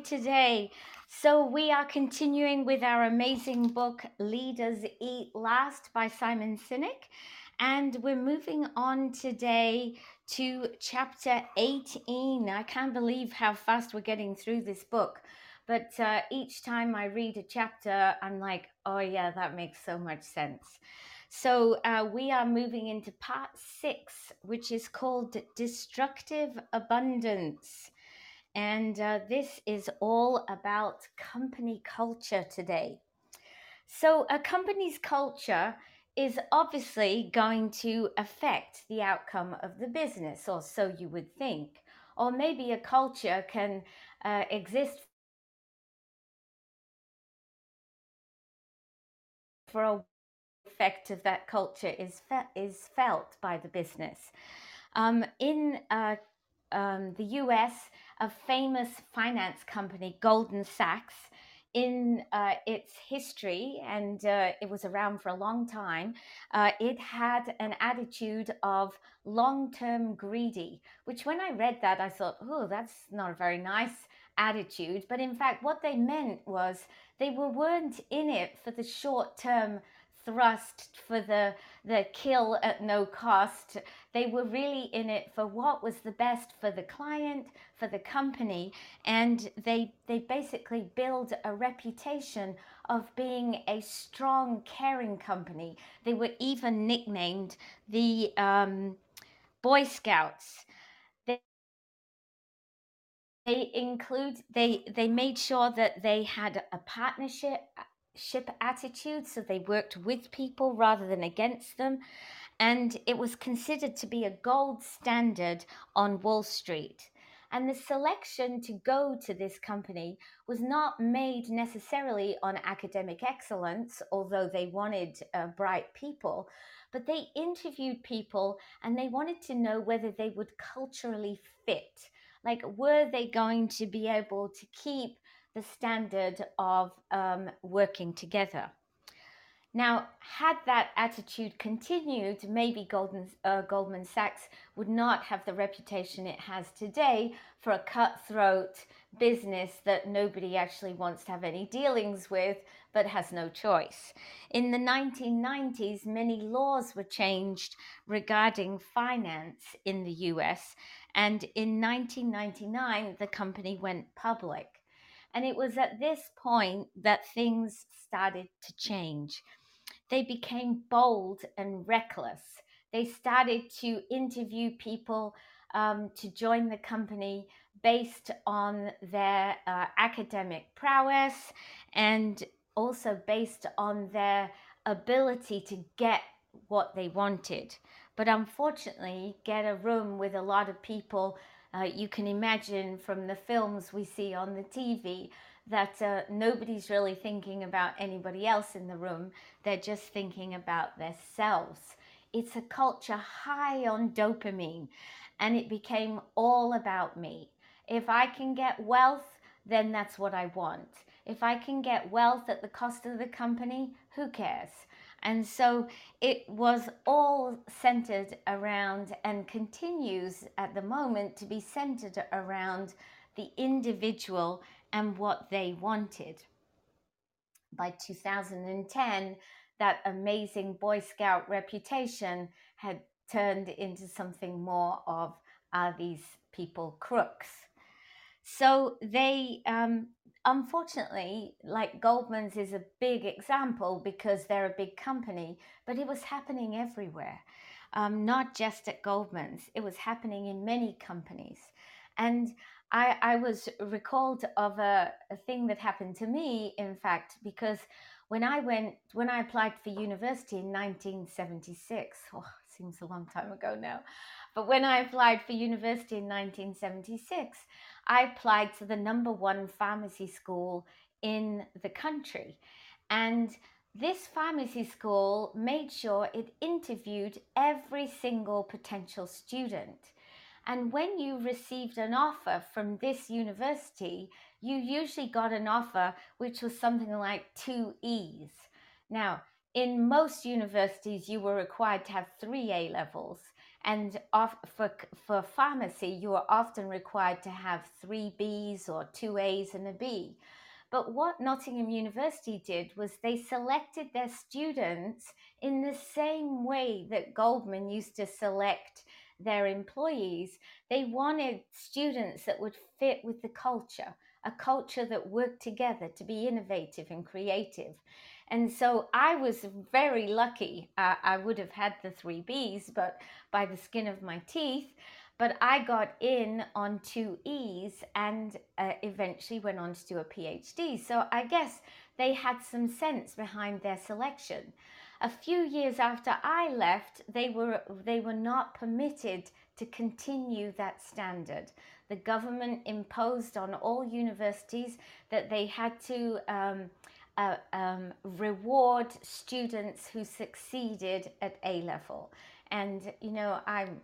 today? So, we are continuing with our amazing book, Leaders Eat Last by Simon Sinek. And we're moving on today to chapter 18. I can't believe how fast we're getting through this book. But uh, each time I read a chapter, I'm like, oh, yeah, that makes so much sense. So uh, we are moving into part six, which is called Destructive Abundance. And uh, this is all about company culture today. So, a company's culture is obviously going to affect the outcome of the business, or so you would think. Or maybe a culture can uh, exist for a effect of that culture is fe- is felt by the business. Um, in uh, um, the US, a famous finance company, Goldman Sachs, in uh, its history, and uh, it was around for a long time, uh, it had an attitude of long term greedy, which when I read that, I thought, oh, that's not a very nice attitude. But in fact, what they meant was they were, weren't in it for the short term thrust for the the kill at no cost. They were really in it for what was the best for the client for the company and they they basically build a reputation of being a strong caring company. They were even nicknamed the um, boy scouts. They, they include they they made sure that they had a partnership ship attitude, so they worked with people rather than against them. And it was considered to be a gold standard on Wall Street. And the selection to go to this company was not made necessarily on academic excellence, although they wanted uh, bright people, but they interviewed people and they wanted to know whether they would culturally fit. Like, were they going to be able to keep the standard of um, working together. Now, had that attitude continued, maybe uh, Goldman Sachs would not have the reputation it has today for a cutthroat business that nobody actually wants to have any dealings with, but has no choice. In the 1990s, many laws were changed regarding finance in the US, and in 1999, the company went public. And it was at this point that things started to change. They became bold and reckless. They started to interview people um, to join the company based on their uh, academic prowess and also based on their ability to get what they wanted. But unfortunately, get a room with a lot of people uh, you can imagine from the films we see on the TV that uh, nobody's really thinking about anybody else in the room. They're just thinking about themselves. It's a culture high on dopamine, and it became all about me. If I can get wealth, then that's what I want. If I can get wealth at the cost of the company, who cares? And so it was all centered around and continues at the moment to be centered around the individual and what they wanted. By 2010, that amazing Boy Scout reputation had turned into something more of are these people crooks? So they um, unfortunately, like Goldman's is a big example because they're a big company, but it was happening everywhere, um, not just at Goldman's. It was happening in many companies. And I, I was recalled of a, a thing that happened to me, in fact, because when I went, when I applied for university in 1976, oh, seems a long time ago now, but when I applied for university in 1976, I applied to the number one pharmacy school in the country. And this pharmacy school made sure it interviewed every single potential student. And when you received an offer from this university, you usually got an offer which was something like two E's. Now, in most universities, you were required to have three A levels. And for, for pharmacy, you are often required to have three B's or two A's and a B. But what Nottingham University did was they selected their students in the same way that Goldman used to select their employees. They wanted students that would fit with the culture, a culture that worked together to be innovative and creative. And so I was very lucky. Uh, I would have had the three B's, but by the skin of my teeth. But I got in on two E's and uh, eventually went on to do a PhD. So I guess they had some sense behind their selection. A few years after I left, they were they were not permitted to continue that standard. The government imposed on all universities that they had to um, uh, um, reward students who succeeded at A level. And, you know, I'm,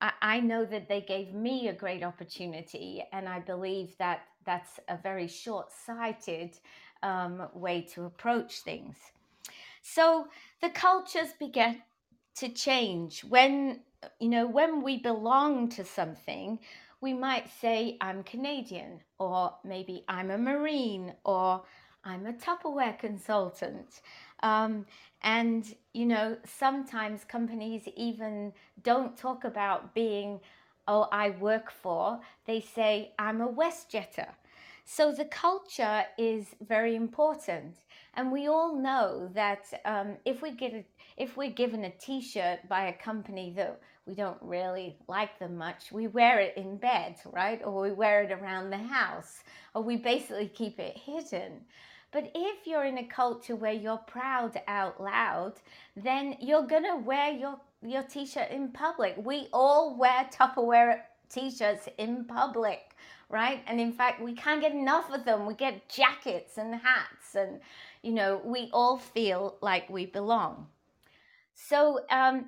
I, know that they gave me a great opportunity, and I believe that that's a very short sighted um, way to approach things. So the cultures began to change. When, you know, when we belong to something, we might say, I'm Canadian, or maybe I'm a Marine, or I'm a Tupperware consultant. Um, and, you know, sometimes companies even don't talk about being, oh, I work for. They say, I'm a WestJetter. So the culture is very important. And we all know that um, if, we get a, if we're given a t shirt by a company that we don't really like them much, we wear it in bed, right? Or we wear it around the house, or we basically keep it hidden. But if you're in a culture where you're proud out loud, then you're going to wear your, your t shirt in public. We all wear Tupperware t shirts in public, right? And in fact, we can't get enough of them. We get jackets and hats, and, you know, we all feel like we belong. So, um,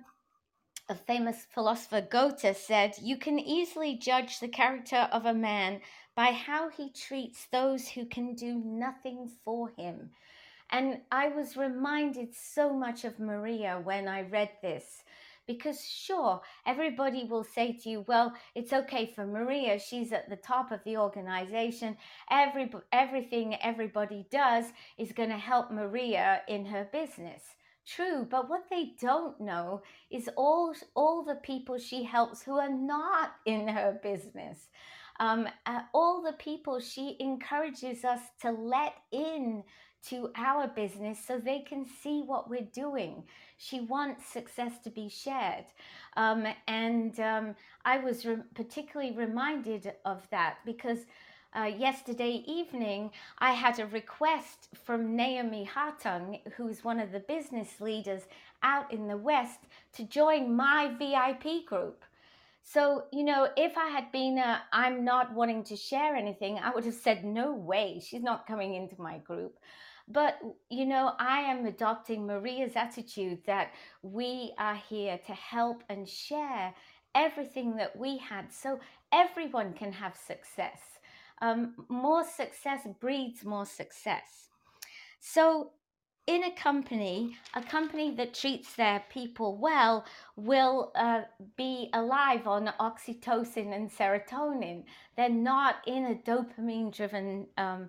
a famous philosopher Goethe said, You can easily judge the character of a man by how he treats those who can do nothing for him. And I was reminded so much of Maria when I read this. Because, sure, everybody will say to you, well, it's okay for Maria. She's at the top of the organization. Every, everything everybody does is going to help Maria in her business. True, but what they don't know is all, all the people she helps who are not in her business um, uh, all the people she encourages us to let in to our business so they can see what we're doing. She wants success to be shared. Um, and um, I was re- particularly reminded of that because. Uh, yesterday evening, I had a request from Naomi Hartung, who's one of the business leaders out in the West, to join my VIP group. So, you know, if I had been a, I'm not wanting to share anything, I would have said, no way, she's not coming into my group. But, you know, I am adopting Maria's attitude that we are here to help and share everything that we had so everyone can have success. Um, more success breeds more success. So, in a company, a company that treats their people well will uh, be alive on oxytocin and serotonin. They're not in a dopamine driven um,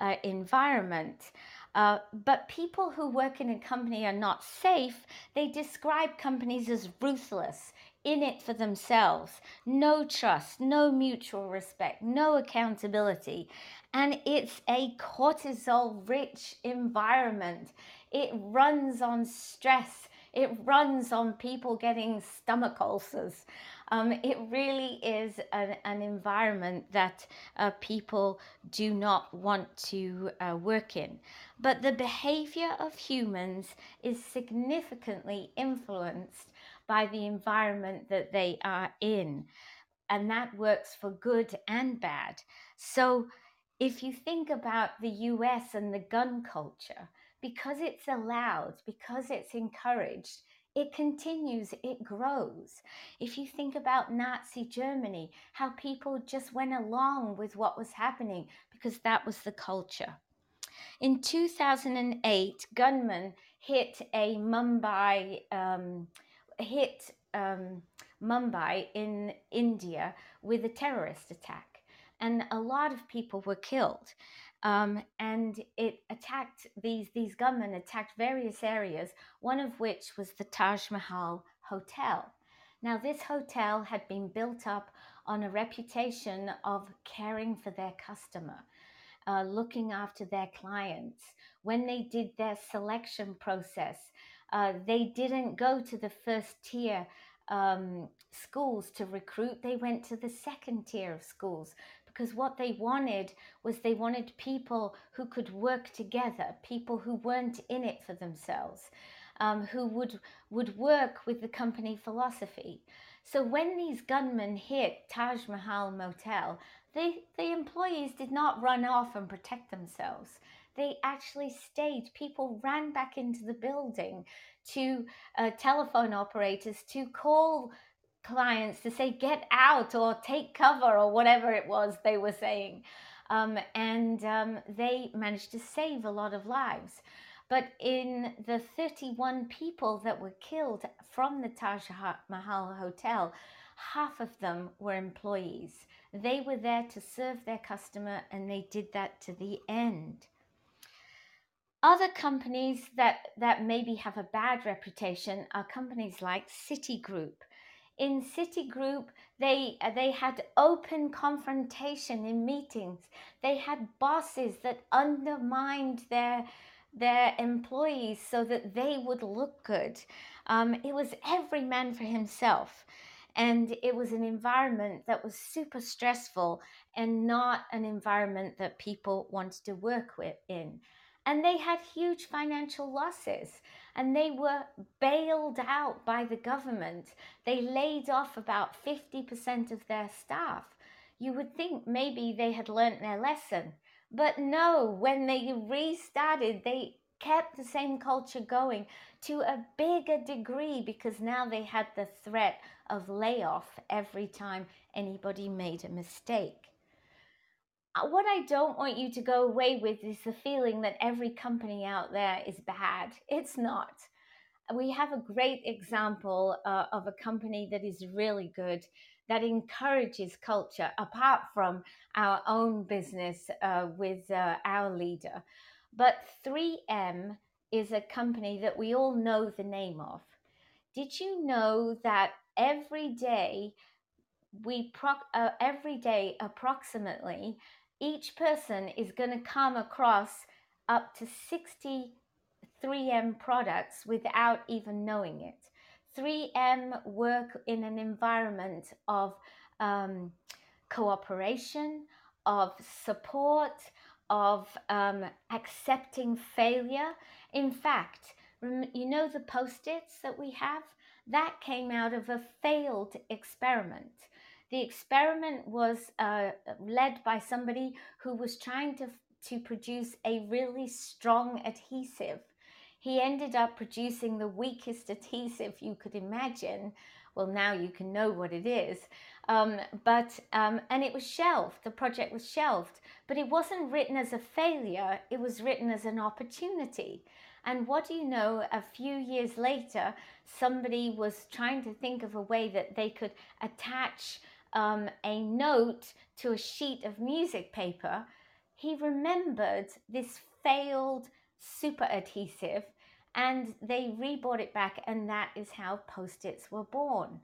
uh, environment. Uh, but people who work in a company are not safe. They describe companies as ruthless, in it for themselves, no trust, no mutual respect, no accountability. And it's a cortisol rich environment. It runs on stress, it runs on people getting stomach ulcers. Um, it really is an, an environment that uh, people do not want to uh, work in. But the behavior of humans is significantly influenced by the environment that they are in. And that works for good and bad. So if you think about the US and the gun culture, because it's allowed, because it's encouraged, it continues, it grows. If you think about Nazi Germany, how people just went along with what was happening because that was the culture. In 2008, gunmen hit a Mumbai, um, hit um, Mumbai in India with a terrorist attack, and a lot of people were killed. Um, and it attacked these these gunmen attacked various areas. One of which was the Taj Mahal Hotel. Now, this hotel had been built up on a reputation of caring for their customer, uh, looking after their clients. When they did their selection process, uh, they didn't go to the first tier um, schools to recruit, they went to the second tier of schools because what they wanted was they wanted people who could work together, people who weren't in it for themselves, um, who would would work with the company philosophy. So when these gunmen hit Taj Mahal Motel, they, the employees did not run off and protect themselves. They actually stayed. People ran back into the building to uh, telephone operators to call clients to say get out or take cover or whatever it was they were saying. Um, and um, they managed to save a lot of lives. But in the 31 people that were killed from the taj mahal hotel half of them were employees. They were there to serve their customer and they did that to the end other companies that, that maybe have a bad reputation are companies like Citigroup in Citigroup, they they had open confrontation in meetings. They had bosses that undermined their their employees so that they would look good. Um, it was every man for himself. And it was an environment that was super stressful and not an environment that people wanted to work with in and they had huge financial losses and they were bailed out by the government. They laid off about 50% of their staff. You would think maybe they had learnt their lesson, but no, when they restarted, they kept the same culture going to a bigger degree because now they had the threat of layoff every time anybody made a mistake. Uh, what I don't want you to go away with is the feeling that every company out there is bad. It's not. We have a great example uh, of a company that is really good, that encourages culture, apart from our own business uh, with uh, our leader. But 3M is a company that we all know the name of. Did you know that every day we pro- uh, every day approximately each person is going to come across up to 60 3M products without even knowing it. 3M work in an environment of um, cooperation, of support, of um, accepting failure. In fact, you know the post its that we have? That came out of a failed experiment. The experiment was uh, led by somebody who was trying to, to produce a really strong adhesive. He ended up producing the weakest adhesive you could imagine. Well, now you can know what it is. Um, but um, and it was shelved. The project was shelved, but it wasn't written as a failure. It was written as an opportunity. And what do you know? A few years later, somebody was trying to think of a way that they could attach um, a note to a sheet of music paper, he remembered this failed super adhesive and they rebought it back, and that is how post its were born.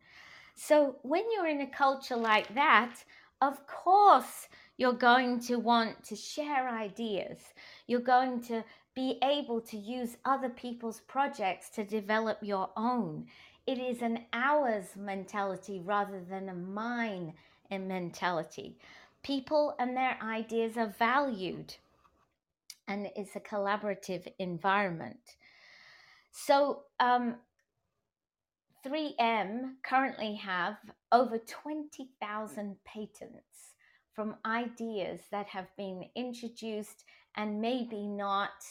So, when you're in a culture like that, of course, you're going to want to share ideas. You're going to be able to use other people's projects to develop your own it is an ours mentality rather than a mine mentality. People and their ideas are valued, and it's a collaborative environment. So, um, 3M currently have over 20,000 patents from ideas that have been introduced and maybe not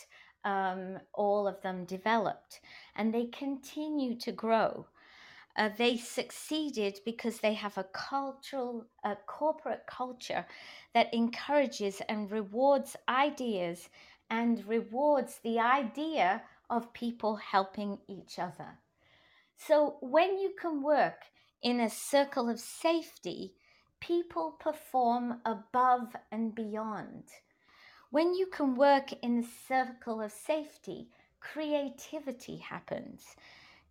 um, all of them developed, and they continue to grow. Uh, they succeeded because they have a cultural, a corporate culture that encourages and rewards ideas and rewards the idea of people helping each other. So when you can work in a circle of safety, people perform above and beyond. When you can work in a circle of safety, creativity happens.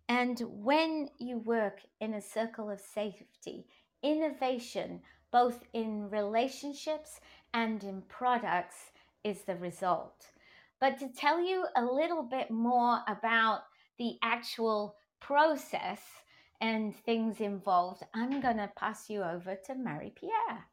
And when you work in a circle of safety, innovation, both in relationships and in products, is the result. But to tell you a little bit more about the actual process and things involved, I'm going to pass you over to Marie Pierre.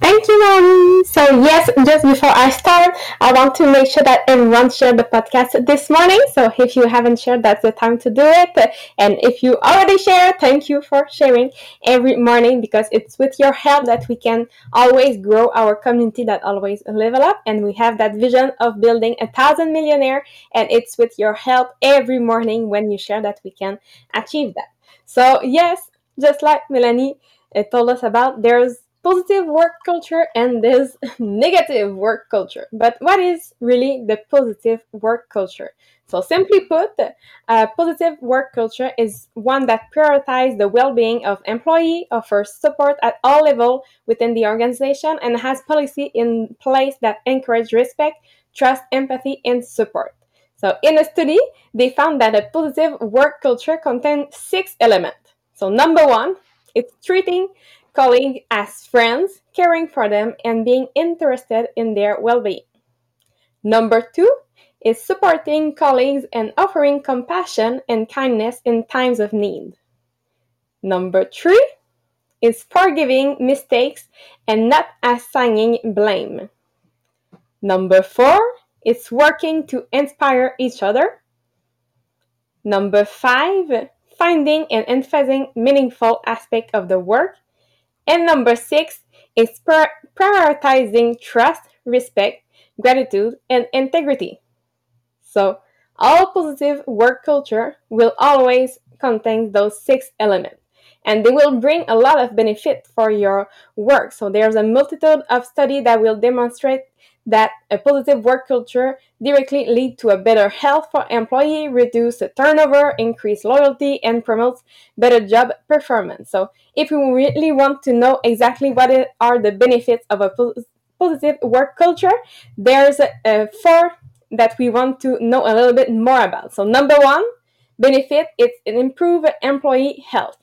Thank you, Melanie. So yes, just before I start, I want to make sure that everyone shared the podcast this morning. So if you haven't shared, that's the time to do it. And if you already shared, thank you for sharing every morning because it's with your help that we can always grow our community that always level up. And we have that vision of building a thousand millionaire. And it's with your help every morning when you share that we can achieve that. So yes, just like Melanie uh, told us about, there's positive work culture and this negative work culture. But what is really the positive work culture? So simply put, a positive work culture is one that prioritizes the well-being of employee, offers support at all levels within the organization, and has policy in place that encourage respect, trust, empathy, and support. So in a study, they found that a positive work culture contains six elements. So number one, it's treating colleagues as friends, caring for them, and being interested in their well being. Number two is supporting colleagues and offering compassion and kindness in times of need. Number three is forgiving mistakes and not assigning blame. Number four is working to inspire each other. Number five, finding and emphasizing meaningful aspect of the work and number six is prioritizing trust, respect, gratitude, and integrity. So, all positive work culture will always contain those six elements and they will bring a lot of benefit for your work. So there's a multitude of studies that will demonstrate that a positive work culture directly lead to a better health for employee, reduce the turnover, increase loyalty, and promotes better job performance. So if you really want to know exactly what are the benefits of a positive work culture, there's a, four that we want to know a little bit more about. So number one benefit is an improved employee health.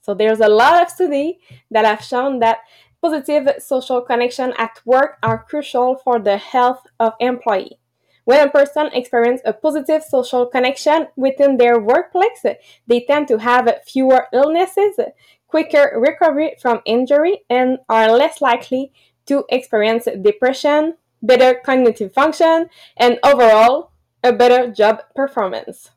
So there's a lot of study that have shown that positive social connection at work are crucial for the health of employee. When a person experiences a positive social connection within their workplace, they tend to have fewer illnesses, quicker recovery from injury, and are less likely to experience depression, better cognitive function, and overall, a better job performance.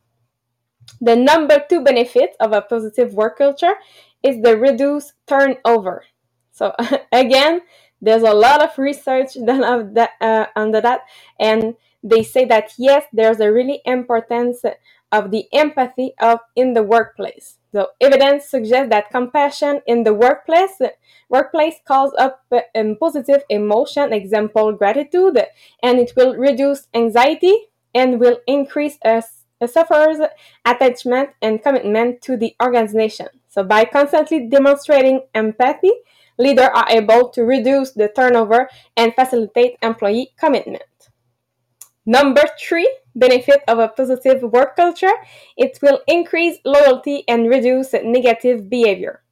The number two benefit of a positive work culture is the reduced turnover. So again, there's a lot of research done of that, uh, under that, and they say that yes, there's a really importance of the empathy of in the workplace. So evidence suggests that compassion in the workplace workplace calls up a positive emotion, example gratitude, and it will reduce anxiety and will increase uh, a, a uh, sufferer's attachment and commitment to the organization. So by constantly demonstrating empathy, leaders are able to reduce the turnover and facilitate employee commitment. Number three benefit of a positive work culture, it will increase loyalty and reduce negative behavior.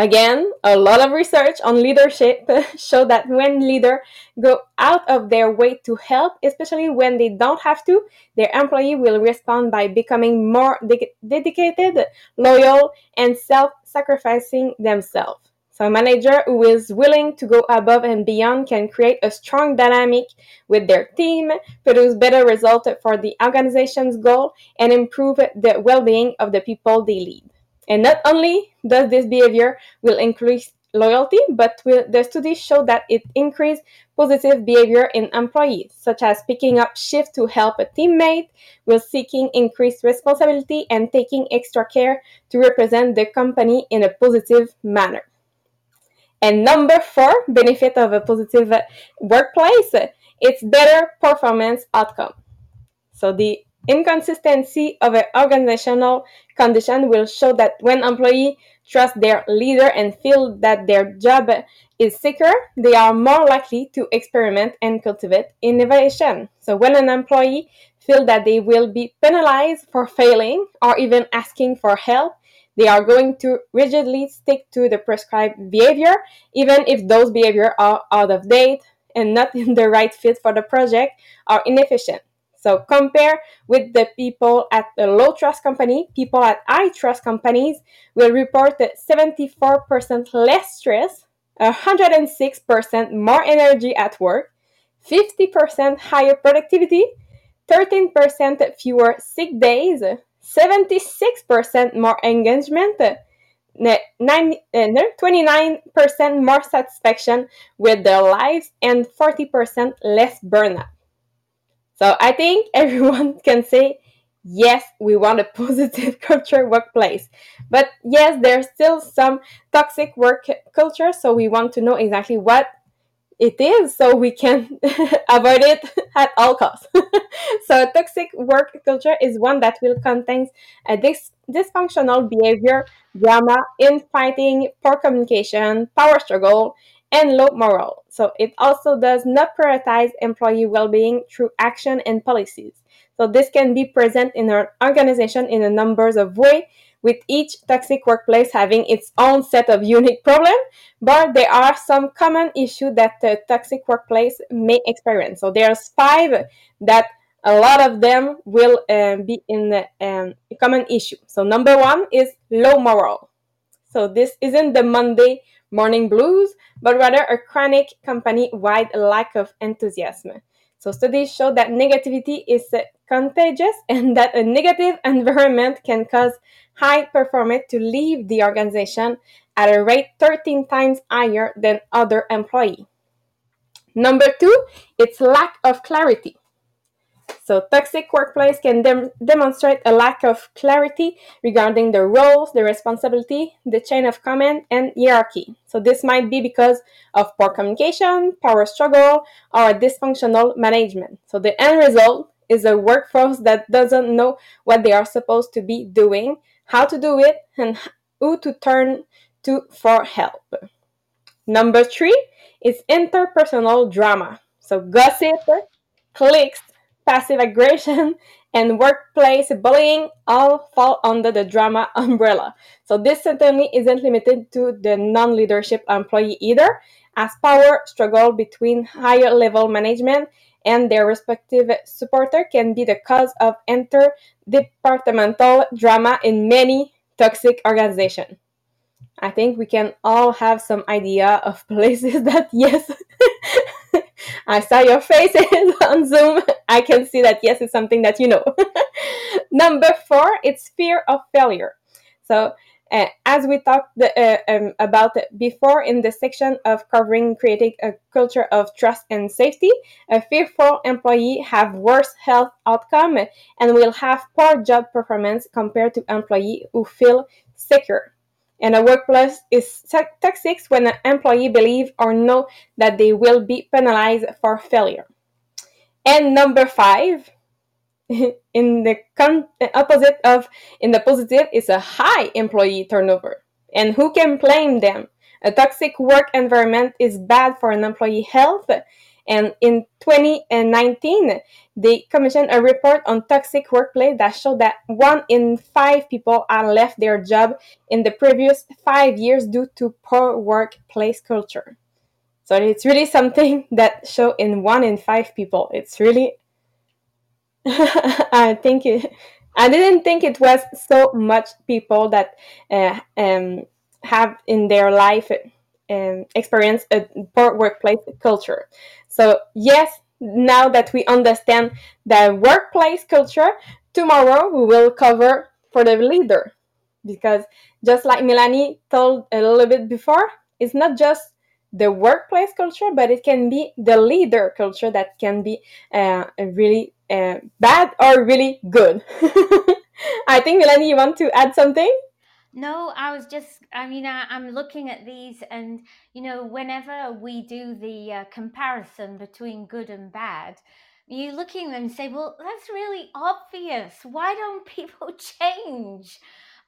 Again, a lot of research on leadership show that when leaders go out of their way to help, especially when they don't have to, their employee will respond by becoming more de- dedicated, loyal, and self-sacrificing themselves. So a manager who is willing to go above and beyond can create a strong dynamic with their team, produce better results for the organization's goal, and improve the well-being of the people they lead. And not only does this behavior will increase loyalty, but the studies show that it increased positive behavior in employees, such as picking up shifts to help a teammate, while seeking increased responsibility and taking extra care to represent the company in a positive manner. And number four benefit of a positive workplace, it's better performance outcome. So the inconsistency of an organizational condition will show that when employees trust their leader and feel that their job is secure, they are more likely to experiment and cultivate innovation. So when an employee feel that they will be penalized for failing or even asking for help, they are going to rigidly stick to the prescribed behavior, even if those behaviors are out of date and not in the right fit for the project or inefficient. So compare with the people at a low trust company, people at high trust companies will report 74% less stress, 106% more energy at work, 50% higher productivity, 13% fewer sick days, 76% more engagement, 29% eh, more satisfaction with their lives, and 40% less burnout. So I think everyone can say, yes, we want a positive culture workplace. But yes, there's still some toxic work culture. So we want to know exactly what it is so we can avoid it at all costs. so toxic work culture is one that will contain a dis- dysfunctional behavior, drama, infighting, poor communication, power struggle, and low morale. So it also does not prioritize employee well-being through action and policies. So this can be present in our organization in a numbers of ways, with each toxic workplace having its own set of unique problems, but there are some common issues that the toxic workplace may experience. So there's five that a lot of them will uh, be in the um, common issue. So number one is low morale. So this isn't the Monday morning blues, but rather a chronic company-wide lack of enthusiasm. So studies show that negativity is contagious and that a negative environment can cause high performers to leave the organization at a rate 13 times higher than other employees. Number two, it's lack of clarity. So toxic workplace can dem- demonstrate a lack of clarity regarding the roles, the responsibility, the chain of command, and hierarchy. So this might be because of poor communication, power struggle, or dysfunctional management. So the end result is a workforce that doesn't know what they are supposed to be doing, how to do it, and who to turn to for help. Number three is interpersonal drama. So gossip, cliques, passive aggression, and workplace bullying all fall under the drama umbrella. So this certainly isn't limited to the non-leadership employee either, as power struggle between higher level management and their respective supporter can be the cause of interdepartmental drama in many toxic organizations. I think we can all have some idea of places that yes I saw your faces on Zoom. I can see that yes, it's something that you know. Number four, it's fear of failure. So, uh, as we talked the, uh, um, about before in the section of covering creating a culture of trust and safety, a fearful employee have worse health outcome and will have poor job performance compared to employee who feel secure and a workplace is toxic when an employee believe or know that they will be penalized for failure. And number five, in the con- opposite of in the positive is a high employee turnover. And who can blame them? A toxic work environment is bad for an employee health and in 2019, they commissioned a report on toxic workplace that showed that one in five people are left their job in the previous five years due to poor workplace culture. So it's really something that show in one in five people. It's really, I think I didn't think it was so much people that uh, um, have in their life um, experience a poor workplace culture. So, yes, now that we understand the workplace culture, tomorrow we will cover for the leader. Because just like Melanie told a little bit before, it's not just the workplace culture, but it can be the leader culture that can be uh, really uh, bad or really good. I think, Melanie, you want to add something? No, I was just, I mean, I, am looking at these, and, you know, whenever we do the uh, comparison between good and bad, you looking at them and say, well, that's really obvious. Why don't people change?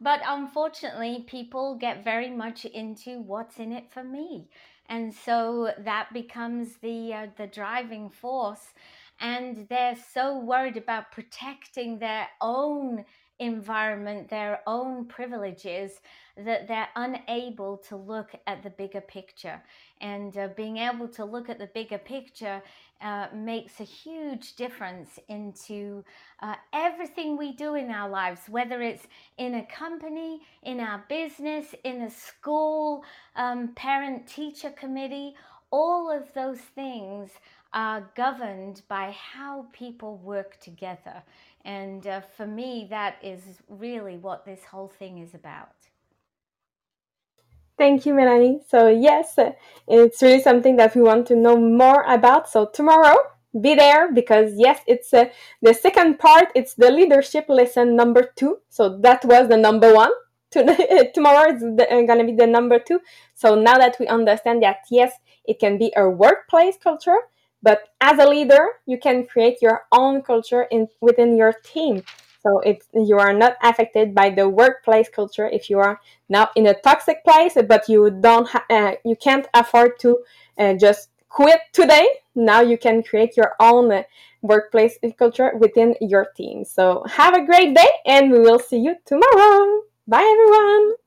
But unfortunately, people get very much into what's in it for me. And so that becomes the, uh, the driving force. And they're so worried about protecting their own environment, their own privileges, that they're unable to look at the bigger picture. And uh, being able to look at the bigger picture uh, makes a huge difference into uh, everything we do in our lives, whether it's in a company, in our business, in a school, um, parent teacher committee. All of those things are governed by how people work together. And uh, for me, that is really what this whole thing is about. Thank you, Melanie. So, yes, it's really something that we want to know more about. So, tomorrow, be there because, yes, it's uh, the second part. It's the leadership lesson number two. So, that was the number one. tomorrow is uh, going to be the number two. So, now that we understand that, yes, it can be a workplace culture, but as a leader, you can create your own culture in within your team. So you are not affected by the workplace culture if you are now in a toxic place, but you don't uh, you can't afford to uh, just quit today. Now you can create your own uh, workplace culture within your team. So have a great day, and we will see you tomorrow. Bye, everyone.